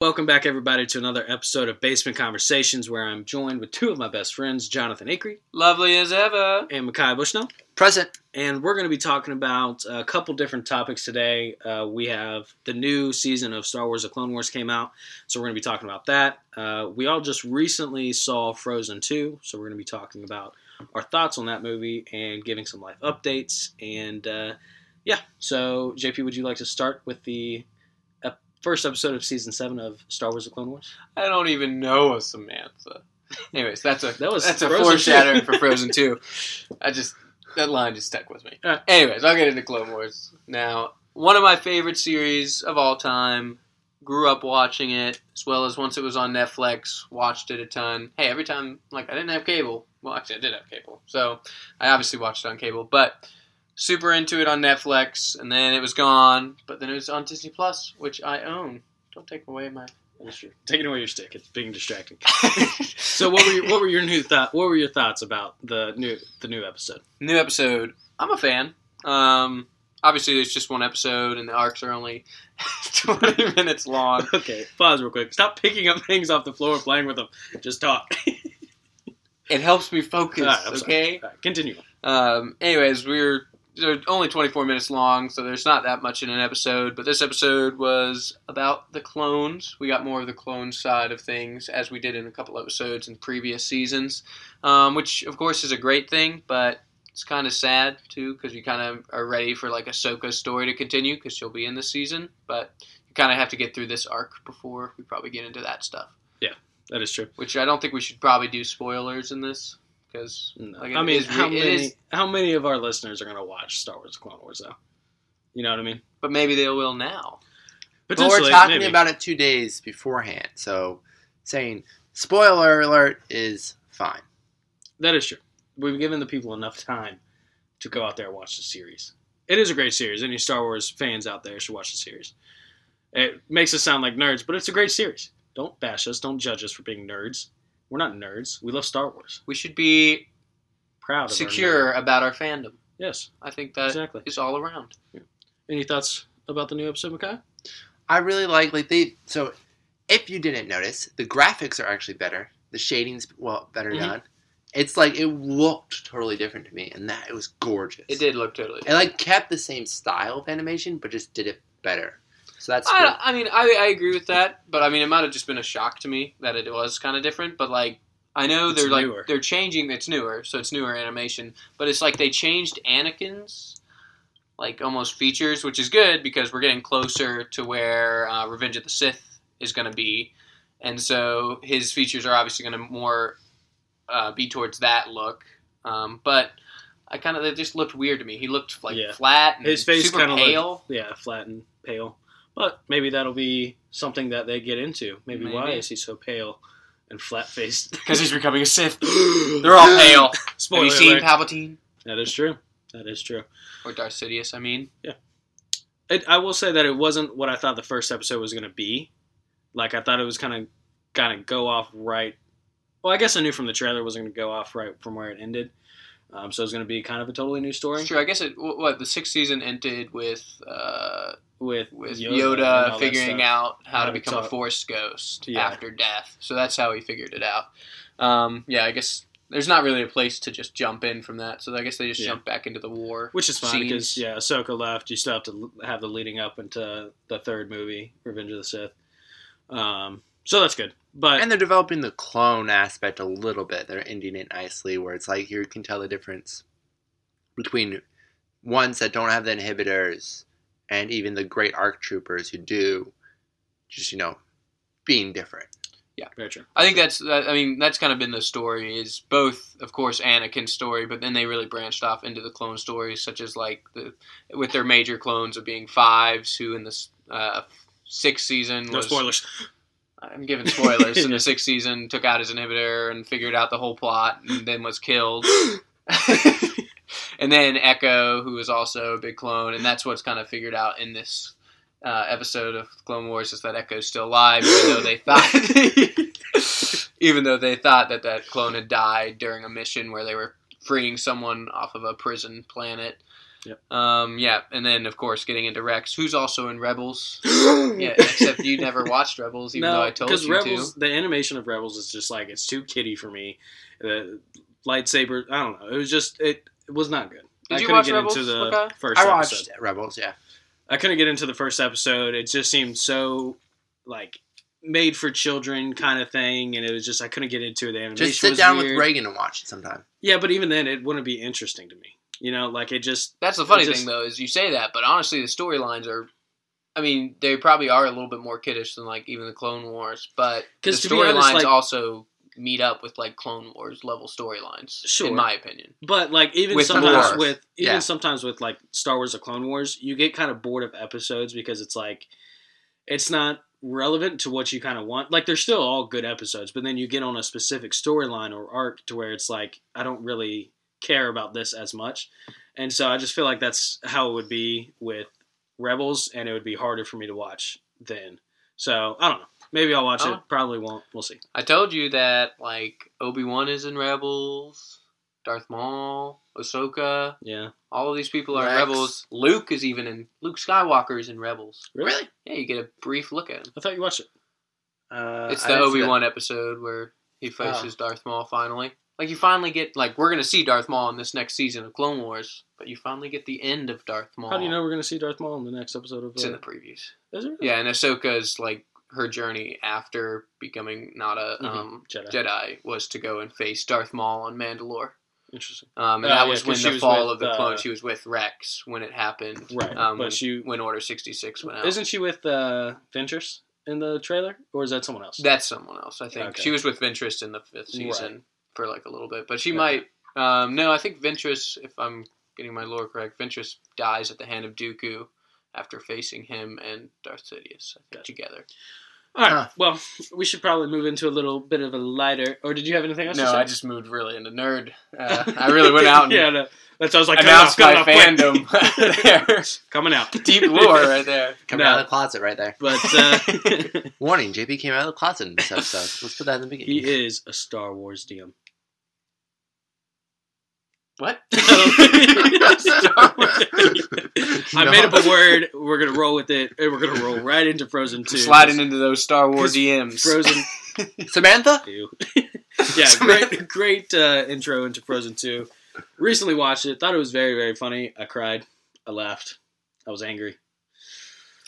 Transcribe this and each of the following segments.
Welcome back, everybody, to another episode of Basement Conversations, where I'm joined with two of my best friends, Jonathan Acree Lovely as ever. and Makai Bushnell. Present. And we're going to be talking about a couple different topics today. Uh, we have the new season of Star Wars The Clone Wars came out, so we're going to be talking about that. Uh, we all just recently saw Frozen 2, so we're going to be talking about our thoughts on that movie and giving some life updates. And uh, yeah, so JP, would you like to start with the ep- first episode of season 7 of Star Wars The Clone Wars? I don't even know a Samantha. Anyways, that's a That was that's a Frozen foreshadowing for Frozen 2. I just that line just stuck with me. Alright. Anyways, I'll get into Clone Wars now. One of my favorite series of all time. Grew up watching it, as well as once it was on Netflix. Watched it a ton. Hey, every time like I didn't have cable. Well, actually, I did have cable, so I obviously watched it on cable. But super into it on Netflix, and then it was gone. But then it was on Disney Plus, which I own. Don't take away my. Taking away your stick, it's being distracting. So what were your, what were your new thought? What were your thoughts about the new the new episode? New episode. I'm a fan. Um, obviously, there's just one episode, and the arcs are only 20 minutes long. Okay, pause real quick. Stop picking up things off the floor, and playing with them. Just talk. It helps me focus. Alright, I'm sorry. okay. All right, continue. Um, anyways, we're they're only 24 minutes long, so there's not that much in an episode. But this episode was about the clones. We got more of the clone side of things, as we did in a couple episodes in previous seasons, um, which of course is a great thing. But it's kind of sad too, because you kind of are ready for like Ahsoka's story to continue, because she'll be in this season. But you kind of have to get through this arc before we probably get into that stuff. Yeah, that is true. Which I don't think we should probably do spoilers in this, because No. Like, I mean, is how many is- how many of our listeners are going to watch Star Wars: Clone Wars though? You know what I mean? but maybe they will now. But we're talking maybe. about it two days beforehand, so saying spoiler alert is fine. that is true. We've given the people enough time to go out there and watch the series. It is a great series. Any Star Wars fans out there should watch the series. It makes us sound like nerds, but it's a great series. Don't bash us. Don't judge us for being nerds. We're not nerds. We love Star Wars. We should be Proud of our secure about our fandom. Yes, I think that is exactly. all around. Any thoughts about the new episode, Makai? I really like like they so if you didn't notice, the graphics are actually better. The shading's well better Mhm. done. It's like it looked totally different to me, and that it was gorgeous. It did look totally. It like kept the same style of animation, but just did it better. So that's I. I mean, I, I agree with that, but I mean, it might have just been a shock to me that it was kind of different. But like, I know It's they're like they're changing. It's newer, so it's newer animation. But it's like they changed Anakin's like almost features, which is good because we're getting closer to where uh, Revenge of the Sith is going to be, and so his features are obviously going to more uh, be towards that look. Um, but I kind of they just looked weird to me. He looked like Yeah. flat and His face kind of pale. yeah, flat and pale. But maybe that'll be something that they get into. Maybe, why is he so pale and flat faced? Because he's becoming a Sith. They're all pale. Spoiler Have you seen alert. Palpatine That is true. That is true. or Darth Sidious? I mean, Yeah. It, I will say that it wasn't what I thought the first episode was going to be. Like I thought it was kind of kind of go off right. Well, I guess I knew from the trailer it wasn't going to go off right from where it ended. Um, so it's going to be kind of a totally new story it's true. I guess it. What the sixth season ended with uh, with with Yoda, Yoda, and all that figuring out how, to become a Force ghost Yeah. after death. So that's how he figured it out. Um, yeah, I guess there's not really a place to just jump in from that. So I guess they just Yeah. jump back into the war. Which is fine scenes. because yeah, Ahsoka left. You still have to have the leading up into the third movie, Revenge of the Sith. Um, so that's good. But and they're developing the clone aspect a little bit. They're ending it nicely, where it's like you can tell the difference between ones that don't have the inhibitors and even the great arc troopers who do, just you know, being different. Yeah, very true. I think that's. That, I mean, that's kind of been the story. Is both, of course, Anakin's story, but then they really branched off into the clone stories, such as like the with their major clones of being fives, who in this uh, sixth season No was. spoilers. I'm giving spoilers. in the sixth season, took out his inhibitor and figured out the whole plot, and then was killed. and then Echo, who is also a big clone, and that's what's kind of figured out in this uh, episode of Clone Wars is that Echo's still alive, even though they thought, even though they thought that that clone had died during a mission where they were freeing someone off of a prison planet. Yep. Um, yeah, and then of course getting into Rex, who's also in Rebels. yeah, except you never watched Rebels, even though I told because you Rebels, to. the animation of Rebels is just like it's too kiddie for me. The lightsaber, I don't know. It was just it, it was not good. Did I you couldn't watch get Rebels, into the okay? first I episode. watched Rebels. Yeah, I couldn't get into the first episode. It just seemed so like made for children kind of thing, and it was just I couldn't get into it. The animation just sit was down weird. with Reagan and watch it sometime. Yeah, but even then, it wouldn't be interesting to me. You know, like it just That's the funny just- thing, though, is you say that, but honestly, the storylines are. I mean, they probably are a little bit more kiddish than like even the Clone Wars, but the storylines like- also meet up with like Clone Wars level storylines. Sure. in my opinion. But like even With sometimes with even Yeah. sometimes with like Star Wars: or Clone Wars, you get kind of bored of episodes because it's like it's not relevant to what you kind of want. Like they're still all good episodes, but then you get on a specific storyline or arc to where it's like I don't really care about this as much, and so I just feel like that's how it would be with Rebels, and it would be harder for me to watch then. So I don't know. Maybe I'll watch Oh. it. Probably won't. We'll see. I told you that like Obi Wan is in Rebels, Darth Maul, Ahsoka, Yeah. all of these people are Rex. Rebels. Luke is even in Luke Skywalker is in Rebels. Really? Yeah, you get a brief look at him. I thought you watched it. Uh, It's the Obi Wan episode where he Oh. faces Darth Maul finally. Like you finally get like we're gonna see Darth Maul in this next season of Clone Wars, but you finally get the end of Darth Maul. How do you know we're going to see Darth Maul in the next episode of? It's in Uh, the previews. is it? Yeah, and Ahsoka's like her journey after becoming not a Mhm. um, Jedi. Jedi was to go and face Darth Maul on Mandalore. Interesting. Um, and Oh, that yeah, when the was fall with, of the uh, clone. She was with Rex when it happened. Right, Um, but when, she- when Order sixty six went out. Isn't she with uh, Ventress in the trailer, or is that someone else? That's someone else. I think Okay. she was with Ventress in the fifth Right. For like a little bit, but she Okay. might. Um, no, I think Ventress. If I'm getting my lore correct, Ventress dies at the hand of Dooku after facing him and Darth Sidious together. All right. Huh. Well, we should probably move into a little bit of a lighter. Or did you have anything else? to No, say? I just moved really into nerd. Uh, I really went out and yeah, no, that's I was like. cut announced it my off, fandom there. coming out. Deep lore right there. Coming No. out of the closet right there. But uh, Warning: JP came out of the closet in this episode. Let's put that in the beginning. he is a Star Wars DM. What? I made up a word. We're gonna roll with it, and we're gonna roll right into Frozen Two. Sliding into those Star Wars DMs. Frozen Samantha. Ew. yeah, great, great uh, intro into Frozen Two. Recently watched it. Thought it was very, very funny. I cried. I laughed. I was angry.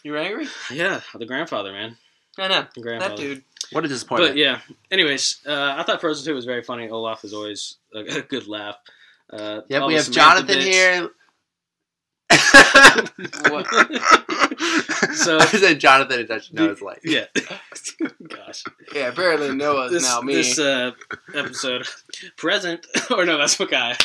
You were angry? Yeah, the grandfather, man. I know. The grandfather. That dude. What a disappointment. But yeah. Anyways, uh, I thought Frozen Two was very funny. Olaf is always a, a good laugh. Uh, Yep, all we have Samantha Jonathan bits. here. So- I said Jonathan is actually no, it's like Yeah. Gosh. Yeah, apparently Noah's This, now me. this uh, episode, present, or no, that's Makai.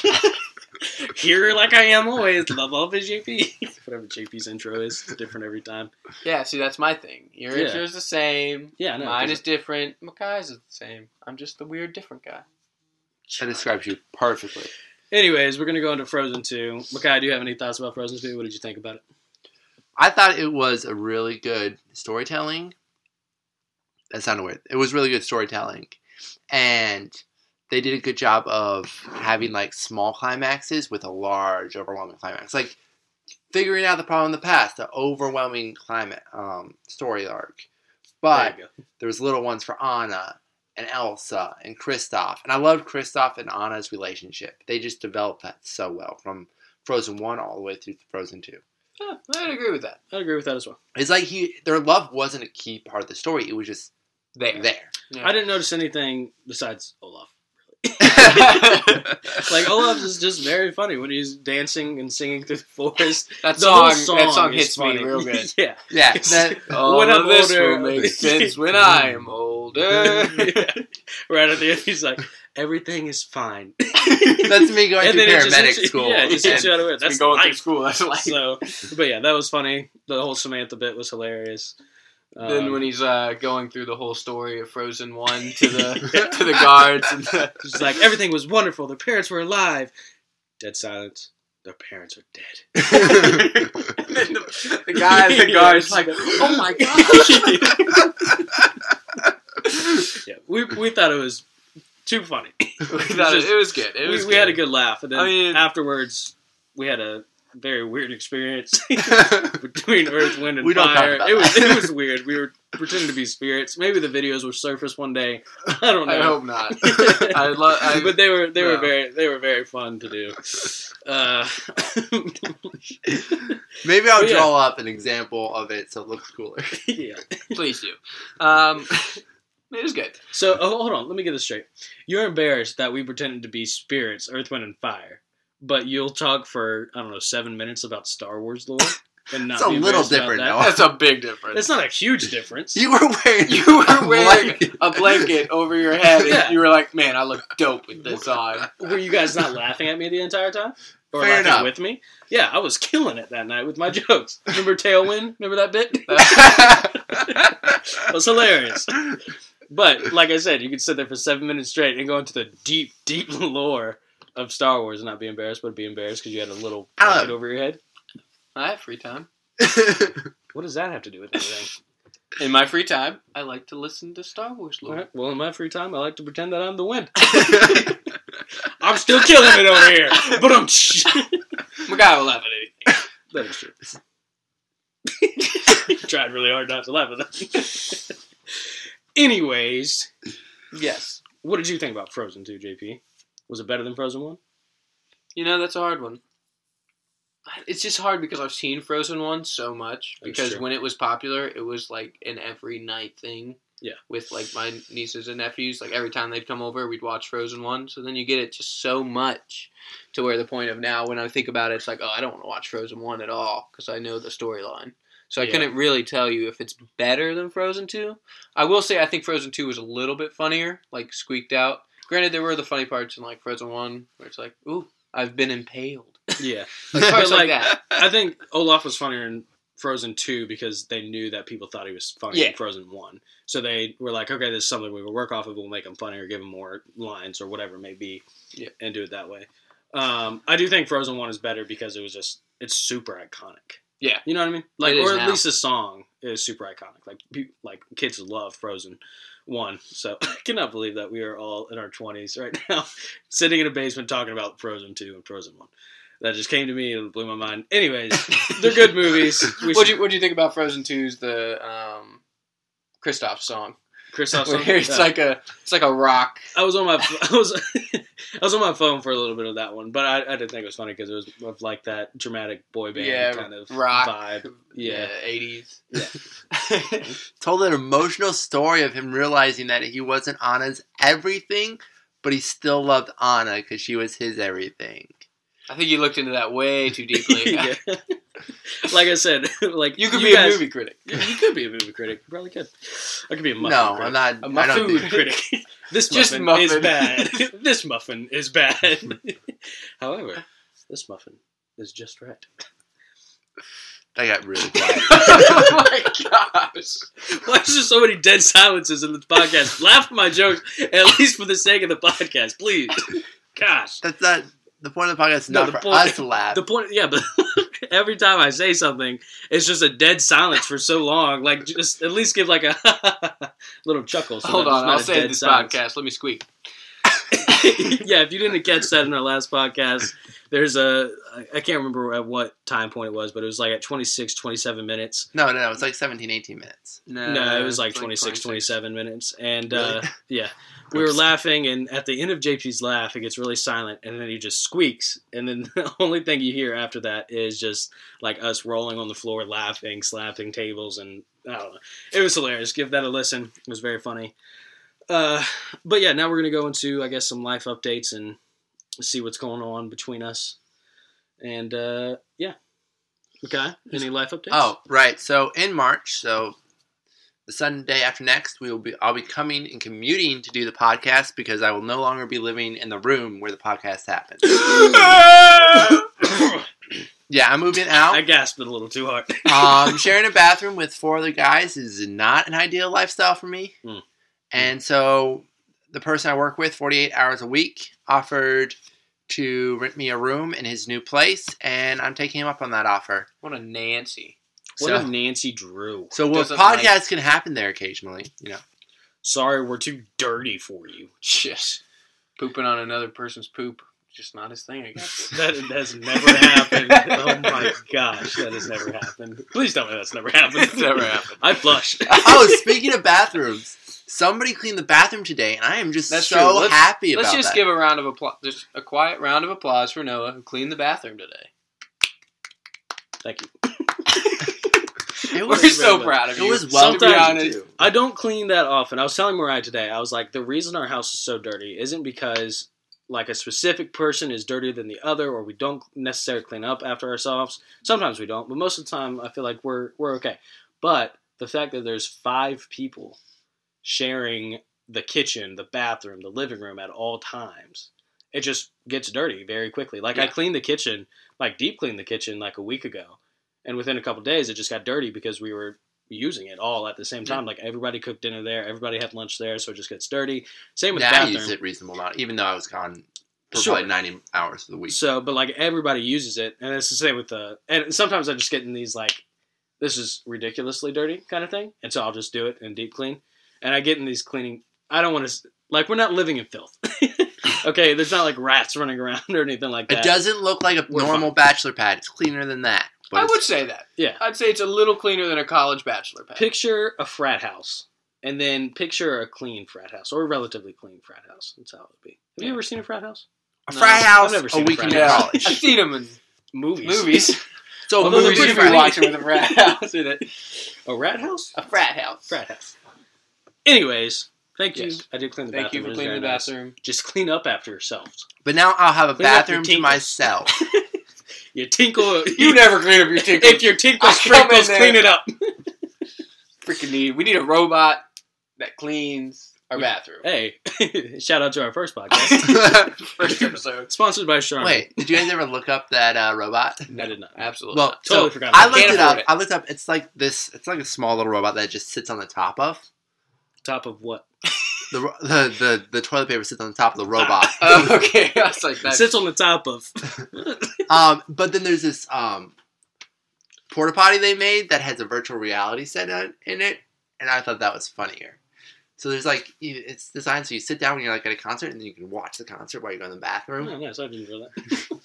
Here, like I am always, love love is JP. Whatever JP's intro is, it's different every time. yeah, see, that's my thing. Your Yeah. intro is the same. Yeah, I know. Mine 'cause is different. Makai's is the same. I'm just the weird, different guy. that describes you perfectly. Anyways, we're gonna go into Frozen Two. Makai, do you have any thoughts about Frozen Two? What did you think about it? I thought it was a really good storytelling. That sounded weird. It was really good storytelling, and they did a good job of having like small climaxes with a large, overwhelming climax. Like figuring out the problem in the past, the overwhelming climate um, story arc. But there there was little ones for Anna and Elsa and Kristoff, and I loved Kristoff and Anna's relationship. They just developed that so well from Frozen One all the way through Frozen Two. Yeah, I'd agree with that. I agree with that as well. It's like he their love wasn't a key part of the story. It was just There. there. Yeah. I didn't notice anything besides Olaf. Like Olaf is just very funny when he's dancing and singing through the forest. that The whole song, that song is hits funny. me real good. yeah. yeah, that, All When of I'm this older- will make sense when I am older. Yeah. Right at the end, he's like, "Everything is fine." that's me going to it just paramedic hits you- school. Yeah, it just hits and you out of it. That's That's going through life. school. That's like. So, but yeah, that was funny. The whole Samantha bit was hilarious. then Um, when he's uh, going through the whole story of Frozen One to the to the guards and the, She's like, everything was wonderful. Their parents were alive. Dead silence. Their parents are dead. and then the, the guy the guards like, oh my god. Yeah, we, we thought it was too funny. we thought it, it was good. It was we, we had a good. good laugh, and then I mean- afterwards we had a very weird experience between Earth, Wind, and We Fire. It was that. it was weird. We were pretending to be spirits. Maybe the videos will surface one day. I don't know. I hope not. I love. I, but they were they were very they were very fun to do. Uh, Maybe I'll yeah. draw up an example of it so it looks cooler. yeah. please do. Um, it was good. So oh, hold on, let me get this straight. You're embarrassed that we pretended to be spirits, Earth, Wind, and Fire, but you'll talk for I don't know seven minutes about Star Wars lore and not It's a little different, that? though. That's a big difference. It's not a huge difference. You were wearing You were a wearing blanket. a blanket over your head, and Yeah. you were like, "Man, I look dope with this on." Were you guys not laughing at me the entire time? Or Fair laughing enough. with me? Yeah, I was killing it that night with my jokes. Remember Tailwind? Remember that bit? It was hilarious. But like I said, you could sit there for seven minutes straight and go into the deep, deep lore of Star Wars and not be embarrassed, but be embarrassed because you had a little I blanket over your head. I have free time. What does that have to do with anything? In my free time, I like to listen to Star Wars lore. right, well, in my free time, I like to pretend that I'm the wind. I'm still killing it over here. But I'm. MacGyver laugh at anything. That is true. Tried really hard not to laugh at that. Anyways, Yes. what did you think about Frozen 2, JP? Was it better than Frozen 1? You know, that's a hard one. It's just hard because I've seen Frozen 1 so much. That's Because true. when it was popular, it was like an every night thing. Yeah. With like my nieces and nephews. Like every time they'd come over, we'd watch Frozen 1. So then you get it just so much to where the point of now, when I think about it, it's like, oh, I don't want to watch Frozen 1 at all because I know the storyline. So I Yeah. couldn't really tell you if it's better than Frozen 2. I will say I think Frozen 2 was a little bit funnier, like squeaked out. Granted, there were the funny parts in like Frozen 1 where it's like, ooh, I've been impaled. Yeah. Like parts like, like, that. I think Olaf was funnier in Frozen 2 because they knew that people thought he was funny Yeah. in Frozen 1. So they were like, okay, this is something we will work off of. We'll make him funnier, give him more lines or whatever it may be, Yeah. and do it that way. Um, I do think Frozen 1 is better because it was just, it's super iconic. Yeah. You know what I mean? Like, or at now. least the song is super iconic. Like, pe- like kids love Frozen 1. So I cannot believe that we are all in our 20s right now, sitting in a basement talking about Frozen 2 and Frozen 1. That just came to me and blew my mind. Anyways, they're good movies. What do you What do you think about Frozen 2's the um, Kristoff song? Where song? it's Yeah. like a it's like a rock. I was on my I was I was on my phone for a little bit of that one, but I, I didn't think it was funny because it was of like that dramatic boy band Yeah, kind of rock. vibe. Yeah. eighties. Told an emotional story of him realizing that he wasn't Anna's everything, but he still loved Anna because she was his everything. I think you looked into that way too deeply. Yeah. like I said, like You could be guys- a movie critic. You, you could be a movie critic. You probably could. I could be a muffin critic. no, critic. I'm not. A I don't food critic. This Just muffin, is bad. this muffin is bad. However, this muffin is just right. That got really quiet. oh my gosh! Why is there so many dead silences in the podcast? Laugh at my jokes, at least for the sake of the podcast, please. Gosh. That's not the point of the podcast. Is No, not the for point- us to laugh. The point, yeah, but every time I say something, it's just a dead silence for so long. Like, just at least give like a little chuckle. So Hold on, I'll a save dead this silence. podcast. Let me squeak. yeah, if you didn't catch that in our last podcast, there's a I- I can't remember at what time point it was, but it was like at 26, 27 minutes. no, no, no. It's like 17, 18 minutes. no, no it was like it's 26, 27 minutes. And uh, yeah, we were laughing, and at the end of JP's laugh, it gets really silent, and then he just squeaks. And then the only thing you hear after that is just like us rolling on the floor, laughing, slapping tables, and I don't know. It was hilarious. Give that a listen. It was very funny. Uh, but yeah, now we're going to go into, I guess, some life updates and see what's going on between us. And uh, yeah. Okay. Any life updates? Oh, right. So in March, so the Sunday after next, we will be. I'll be coming and commuting to do the podcast because I will no longer be living in the room where the podcast happens. yeah, I'm moving out. I gasped it a little too hard. um, sharing a bathroom with four other guys is not an ideal lifestyle for me. Mm. And so the person I work with 48 hours a week offered to rent me a room in his new place, and I'm taking him up on that offer. What a Nancy. What So, a Nancy Drew. so what Doesn't podcasts like- can happen there occasionally, you know. Sorry, we're too dirty for you. Shit. Pooping on another person's poop. just not his thing, I guess. That has never happened. Oh my gosh, that has never happened. Please tell me that's never happened. It's never happened. I flushed. oh, speaking of bathrooms, somebody cleaned the bathroom today, and I am just That's so true. Let's- happy about Let's just that. give a round of applause, just a quiet round of applause for Noah who cleaned the bathroom today. Thank you. It We're so proud of it you. was well to be Sometimes- honest. I don't clean that often. I was telling Mariah today, I was like, the reason our house is so dirty isn't because like a specific person is dirtier than the other or we don't necessarily clean up after ourselves. Sometimes we don't, but most of the time I feel like we're we're okay. But the fact that there's five people sharing the kitchen, the bathroom, the living room at all times, it just gets dirty very quickly. Like I cleaned the kitchen, like deep cleaned the kitchen like a week ago. And within a couple days it just got dirty because we were using it all at the same time. Like everybody cooked dinner there, everybody had lunch there, so it just gets dirty. Same with Yeah, the I bathroom. used it reasonable amount, even though I was gone for Sure. probably ninety hours of the week. So, but like everybody uses it, and it's the same with the. And sometimes I just get in these like, this is ridiculously dirty kind of thing, and so I'll just do it and deep clean. And I get in these cleaning. I don't want to like we're not living in filth. okay, there's not like rats running around or anything like that. It doesn't look like a We're normal fine. bachelor pad. It's cleaner than that. But I would say that. Yeah. I'd say it's a little cleaner than a college bachelor pad. Picture a frat house, and then picture a clean frat house or a relatively clean frat house. That's how it would be. Have you ever seen a frat house? a No, frat I've house never seen a week frat house. college. I've seen them in Movies. movies. So Well, what they're movies pretty you be funny. watching with a frat house in it? A rat house? A frat house. Frat house. Anyways, thank you. Yes. I did clean the Thank bathroom. you for cleaning the very nice. bathroom. Just clean up after yourselves. But now I'll have a Clean bathroom to myself. You tinkle. You never clean up your tinkle. If your tinkle sprinkles, clean it up. freaking need. We need a robot that cleans our We- bathroom. Hey, shout out to our first podcast, First episode. sponsored by Charmin. Wait, did you guys ever look up that uh, robot? I did not. Absolutely. Well, not. Totally so forgot I looked it up. it. I looked up. It's like this. It's like a small little robot that just sits on the top of Top of what? The the the, the toilet paper sits on the top of the robot. Oh, okay. I was like, It that's sits on the top of. um, but then there's this um porta potty they made that has a virtual reality set in in it, and I thought that was funnier. So there's like it's designed so you sit down when you're like at a concert, and then you can watch the concert while you go in the bathroom. Oh, nice. I didn't know that.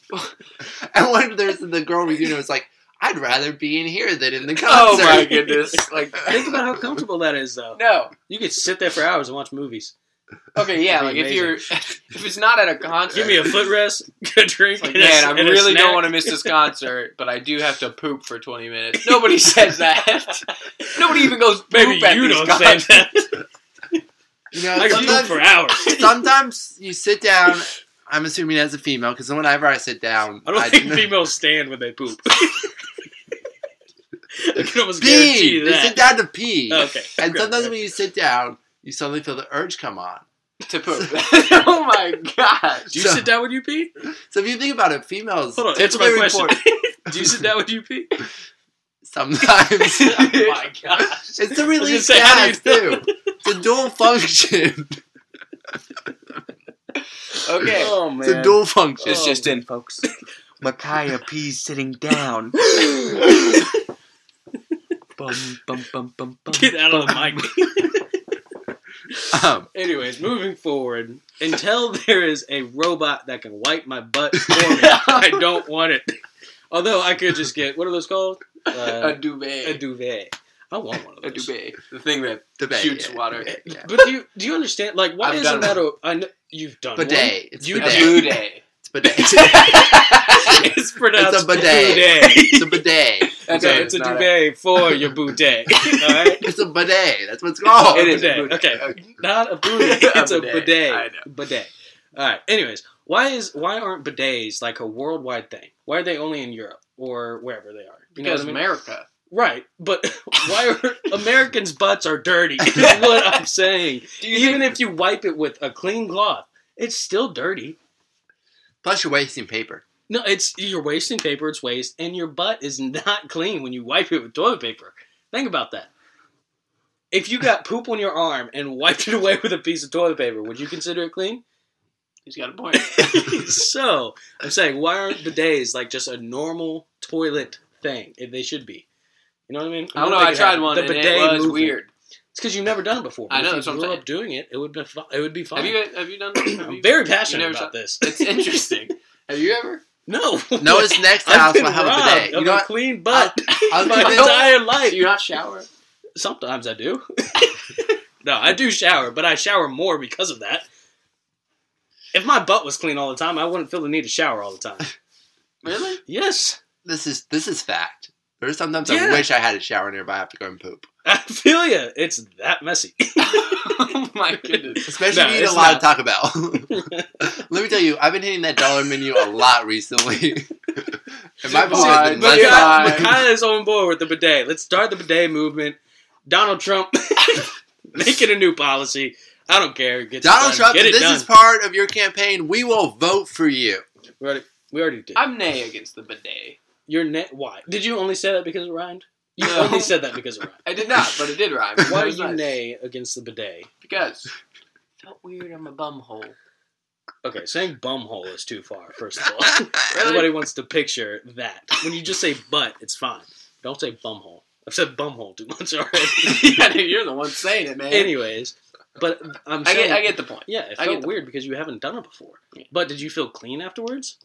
And when there's the girl reviewing it was like, I'd rather be in here than in the concert. Oh my goodness! Like Think about how comfortable that is, though. no. You could sit there for hours and watch movies. Okay, yeah. Like be if you're if it's not at a concert, Give me a footrest, a drink, Like, and man, I and a really snack. don't want to miss this concert, but I do have to poop for 20 minutes. Nobody says that. Nobody even goes poop Maybe at you these don't say that. You know, I can poop sometimes, for hours. sometimes you sit down. I'm assuming as a female, because whenever I sit down, I don't think females stand when they poop. I can almost guarantee pee. you They sit down to pee. Okay. And Okay. sometimes when you sit down, you suddenly feel the urge come on. to poop. oh my gosh! Do you So- sit down when you pee? So if you think about it, females. Hold on, it's answer my very question. important. Do you sit down when you pee? Sometimes. oh my gosh. it's to release say, how you gas too. It's a dual function. Okay. Oh man. It's a dual function. It's just in, folks. Micaiah P's sitting down. Bum, bum, bum, bum, bum, Get out of the mic. Um, Anyways, moving forward, until there is a robot that can wipe my butt for me, I don't want it. Although I could just get what are those called? a Uh, duvet. a duvet. I want one of those. A duvet. The thing that the bay, shoots yeah, water. yeah, yeah. But do you do you understand? Like, why I've isn't that a? I know, you've done Bidet. one. It's You bidet. do. bidet. It's bidet. it's pronounced It's a bidet. bidet. It's a bidet. That's okay, right, it's a not duvet for your boudet. All right. It's a bidet. That's what it's called. It is a bidet. bidet. Okay. Not a boudet. It's a bidet. bidet. I know. Bidet. All right. Anyways, why is why aren't bidets like a worldwide thing? Why are they only in Europe or wherever they are? You Because I mean? America. right. But why are Americans' butts are dirty? Is what I'm saying. Even think, if you wipe it with a clean cloth, it's still dirty. Plus, you're wasting paper. No, it's you're wasting paper. It's waste, and your butt is not clean when you wipe it with toilet paper. Think about that. If you got poop on your arm and wiped it away with a piece of toilet paper, would you consider it clean? he's got a point. so I'm saying, why aren't bidets like just a normal toilet thing? If they should be, you know what I mean? I don't know. I tried happened. one The and it bidet was movement. weird. It's because you've never done it before. I know, If you grew up doing it, it would be it would be fun. Have you have you done? Have I'm very passionate about this. It's interesting. Have you ever? No. no. Noah's next house will have a bidet. You know a clean butt I my gonna- entire life. Do you not shower? Sometimes I do. no, I do shower, but I shower more because of that. If my butt was clean all the time, I wouldn't feel the need to shower all the time. Really? Yes, This is this is fact. There's sometimes Yeah. I wish I had a shower nearby. I have to go and poop, I feel you. It's that messy. oh my goodness. especially No, if you eat a lot not. of Taco Bell. Let me tell you, I've been hitting that dollar menu a lot recently. and my Super boy wide, has been but messing yeah. up. Micaiah is on board with the bidet. Let's start the bidet movement. Donald Trump, make it a new policy. I don't care. Get Donald. Trump, Get it this done. is part of your campaign, we will vote for you. we, already, we already did. I'm nay against the bidet. Your net. Why did you only say that because it rhymed? You No. only said that because it rhymed. I did not, but it did rhyme. Why That are you nice. nay against the bidet? Because felt weird on my bum hole. Okay, saying bumhole is too far. First of all, everybody wants to picture that. When you just say butt, it's fine. Don't say bumhole. I've said bumhole too much already. yeah, dude, you're the one saying it, man. Anyways, but I'm I get, I get the point. yeah, it I felt get the- weird because you haven't done it before. Yeah. But did you feel clean afterwards?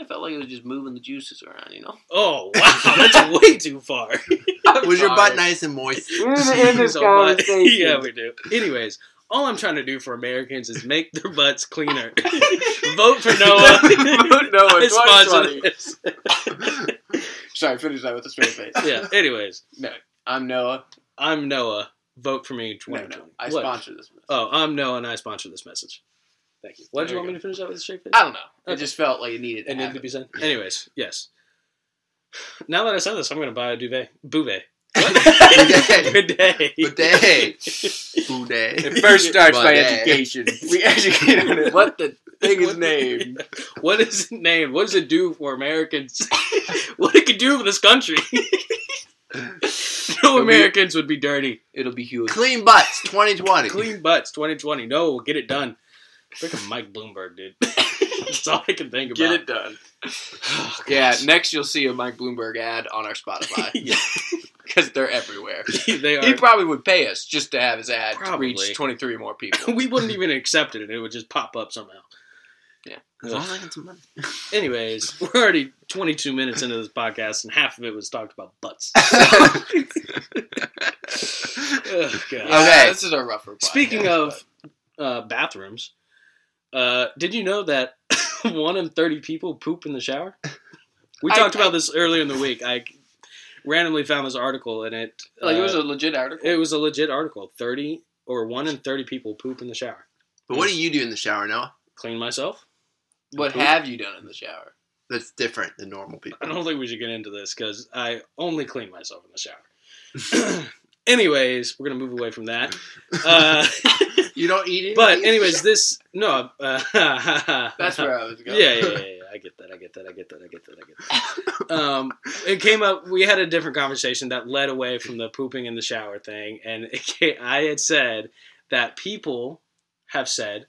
I felt like it was just moving the juices around, you know. Oh wow, that's way too far. Was your butt nice and moist? We're gonna end this So, but- conversation. yeah, we do. Anyways, all I'm trying to do for Americans is make their butts cleaner. Vote for Noah. Vote Noah, I sponsor this. Sorry, finish that with a straight face. yeah. Anyways, No, I'm Noah. I'm Noah. Vote for me No, 2020. no, I What? sponsor this. One. Oh, I'm Noah, and I sponsor this message. Thank you. Why did you you want me to finish that with a straight face? I don't know. It just felt like it needed It needed to be said. Anyways, yes. Now that I said this, I'm going to buy a duvet. Bouvet. What? Bidet. Bidet. Bidet. Boudet. It first starts by education. We educate on it. What the thing is named? What is it named? What does it do for Americans? what it could do for this country? no Americans would be dirty. It'll be huge. Clean butts, 2020. Clean butts, 2020. No, get it done. Freaking Mike Bloomberg, dude. That's all I can think about. Get it done. Oh, Yeah, next you'll see a Mike Bloomberg ad on our Spotify yeah, because they're everywhere. they are. He probably would pay us just to have his ad Probably. reach 23 more people. we wouldn't even accept it, and it would just pop up somehow. Yeah. As long as I get some money. Anyways, we're already 22 minutes into this podcast, and half of it was talked about butts. Oh, God. Yeah, Okay. this is a rougher. podcast, Speaking of uh, bathrooms, uh, did you know that one in 30 people poop in the shower? We talked I- about this earlier in the week. I randomly found this article, and it but, like it was uh, a legit article. it was a legit article. 30 or one in 30 people poop in the shower. But what do you do in the shower, Noah? Clean myself. what poop? have you done in the shower? That's different than normal people. I don't think we should get into this because I only clean myself in the shower. anyways, we're gonna move away from that. Uh, You don't eat it? but anyways, this no. Uh, That's where I was going. yeah, yeah, yeah. I get that. I get that. I get that. I get that. I get that. Um, it came up. We had a different conversation that led away from the pooping in the shower thing, and it ca I had said that people have said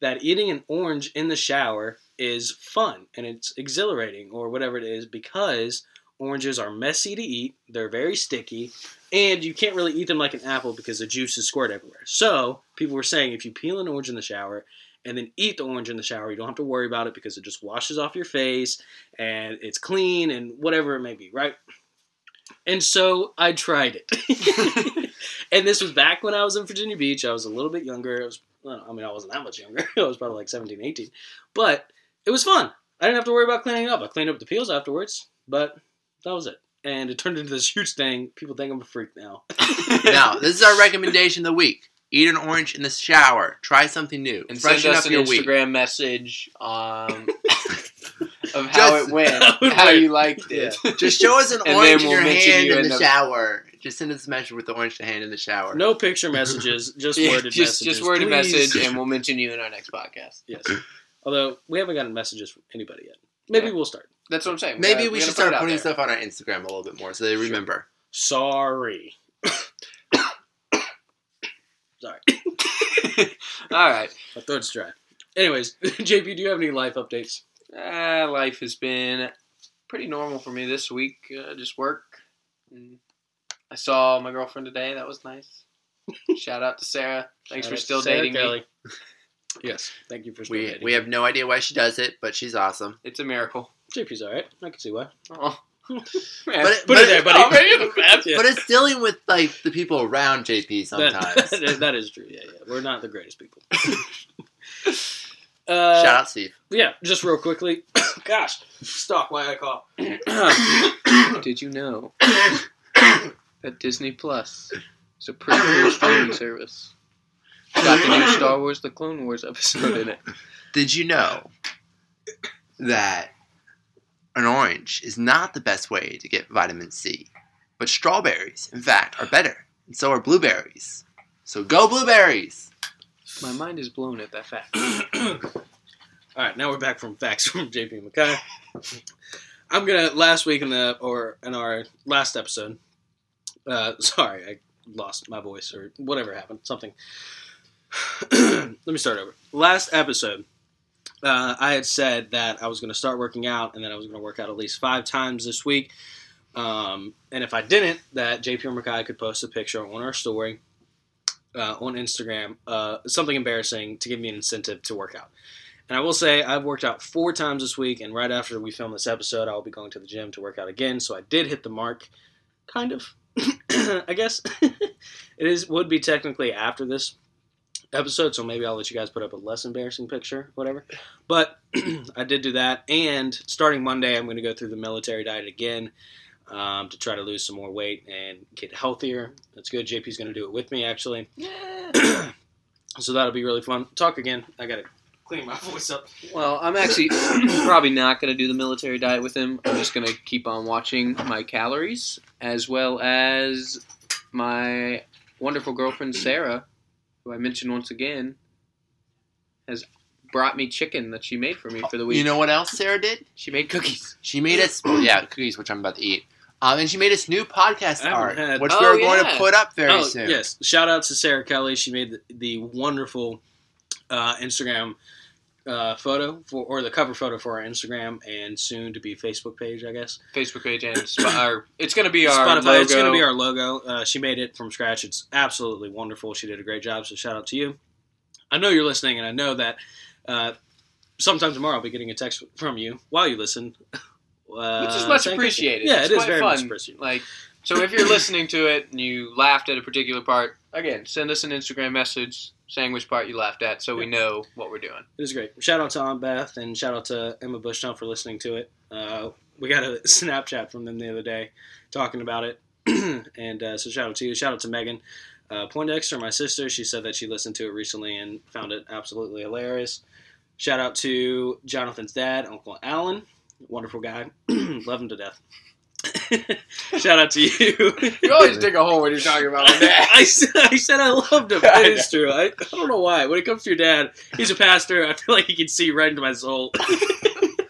that eating an orange in the shower is fun and it's exhilarating or whatever it is because oranges are messy to eat, they're very sticky, and you can't really eat them like an apple because the juice is squirt everywhere. So people were saying if you peel an orange in the shower and then eat the orange in the shower, you don't have to worry about it because it just washes off your face and it's clean and whatever it may be, right? And so I tried it. and this was back when I was in Virginia Beach. I was a little bit younger. I was I mean, I wasn't that much younger. I was probably like 17, 18. But it was fun. I didn't have to worry about cleaning up. I cleaned up the peels afterwards, but that was it. And it turned into this huge thing. People think I'm a freak now. now, this is our recommendation of the week. Eat an orange in the shower. Try something new. and Freshen send us up an your Instagram week. message um, of how Just- it went, How it how went. you liked it. Just show us an And orange in we'll your hand you in in the, the- shower. Just send us a message with the orange to hand in the shower. No picture messages, just Yeah, worded just messages. just worded please. message, and we'll mention you in our next podcast. Yes. Although we haven't gotten messages from anybody yet. Maybe Yeah. we'll start. That's what I'm saying. Maybe gotta- we gotta should put start out putting there. stuff on our Instagram a little bit more so they remember. Sorry. Sorry. All right. My throat's dry. Anyways, JP, do you have any life updates? Uh, life has been pretty normal for me this week. Uh, just work. And I saw my girlfriend today. That was nice. Shout out to Sarah. Thanks Shout for still Sarah dating me. Yes, thank you for We spectating. we have no idea why she does it, but she's awesome. It's a miracle. JP's all right. I can see why. Oh. Man. But it- Put it there, buddy. Oh, man, you're the best. Yeah. But it's dealing with like the people around JP sometimes. That, that is true. Yeah, yeah. We're not the greatest people. uh, Shout out Steve. Yeah, just real quickly. Gosh, stop. Why I call? Did you know that Disney Plus is a pretty cool streaming service? It's got the new Star Wars: The Clone Wars episode in it. Did you know that an orange is not the best way to get vitamin C? But strawberries, in fact, are better. And so are blueberries. So go blueberries! My mind is blown at that fact. All right, now we're back from facts from JP Makai. I'm gonna last week in the or in our last episode. Uh, sorry, I lost my voice or whatever happened. Something. Let me start over. Last episode, uh, I had said that I was going to start working out and that I was going to work out at least five times this week. Um, and if I didn't, that JP or Makai could post a picture on our story uh, on Instagram, uh, something embarrassing to give me an incentive to work out. And I will say I've worked out four times this week, and right after we film this episode, I'll be going to the gym to work out again. So I did hit the mark, kind of. I guess it is would be technically after this episode, so maybe I'll let you guys put up a less embarrassing picture, whatever. But I did do that, and starting Monday, I'm going to go through the military diet again um, to try to lose some more weight and get healthier. That's good. JP's going to do it with me, actually. Yeah. so that'll be really fun. Talk again. I got to clean my voice up. Well, I'm actually probably not going to do the military diet with him. I'm just going to keep on watching my calories as well as my wonderful girlfriend Sarah, who I mentioned once again, has brought me chicken that she made for me for the week. You know what else Sarah did? she made cookies. She made us, yeah, cookies, which I'm about to eat. Um, and she made us new podcast art, had- which Oh, we're going yeah. to put up very oh, soon. yes. Shout out to Sarah Kelly. She made the, the wonderful uh, Instagram uh, photo for, or the cover photo for our Instagram and soon to be Facebook page, I guess. Facebook page and Sp- our, it's going to be our Spotify. logo. It's going to be our logo. Uh, she made it from scratch. It's absolutely wonderful. She did a great job. So shout out to you. I know you're listening, and I know that uh, sometime tomorrow I'll be getting a text from you while you listen. Uh, which is much appreciated. Yeah, it's it is very fun. much appreciated. Like, so if you're listening to it and you laughed at a particular part, again, send us an Instagram message saying which part you laughed at, so we know what we're doing. It was great. Shout out to Aunt Beth and shout out to Emma Bushnell for listening to it. Uh, we got a Snapchat from them the other day talking about it. and uh, so shout out to you. Shout out to Megan uh, Poindexter, my sister. She said that she listened to it recently and found it absolutely hilarious. Shout out to Jonathan's dad, Uncle Alan. Wonderful guy. Love him to death. Shout out to you. You always dig a hole when you're talking about my dad. I, said, I said I loved him. It is true. I, I don't know why. When it comes to your dad, he's a pastor. I feel like he can see right into my soul.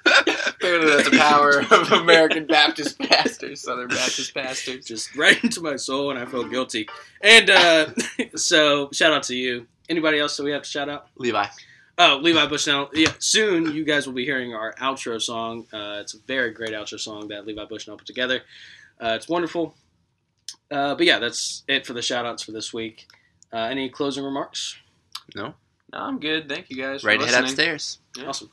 Clearly, that's the power of American Baptist pastors, Southern Baptist pastors. Just right into my soul, and I feel guilty. And uh, so, shout out to you. Anybody else that we have to shout out? Levi. Oh, Levi Bushnell. Yeah, soon you guys will be hearing our outro song. Uh, it's a very great outro song that Levi Bushnell put together. Uh, it's wonderful. Uh, but yeah, that's it for the shout outs for this week. Uh, any closing remarks? No, No, I'm good. Thank you guys. for Right to head upstairs. Yeah. Awesome.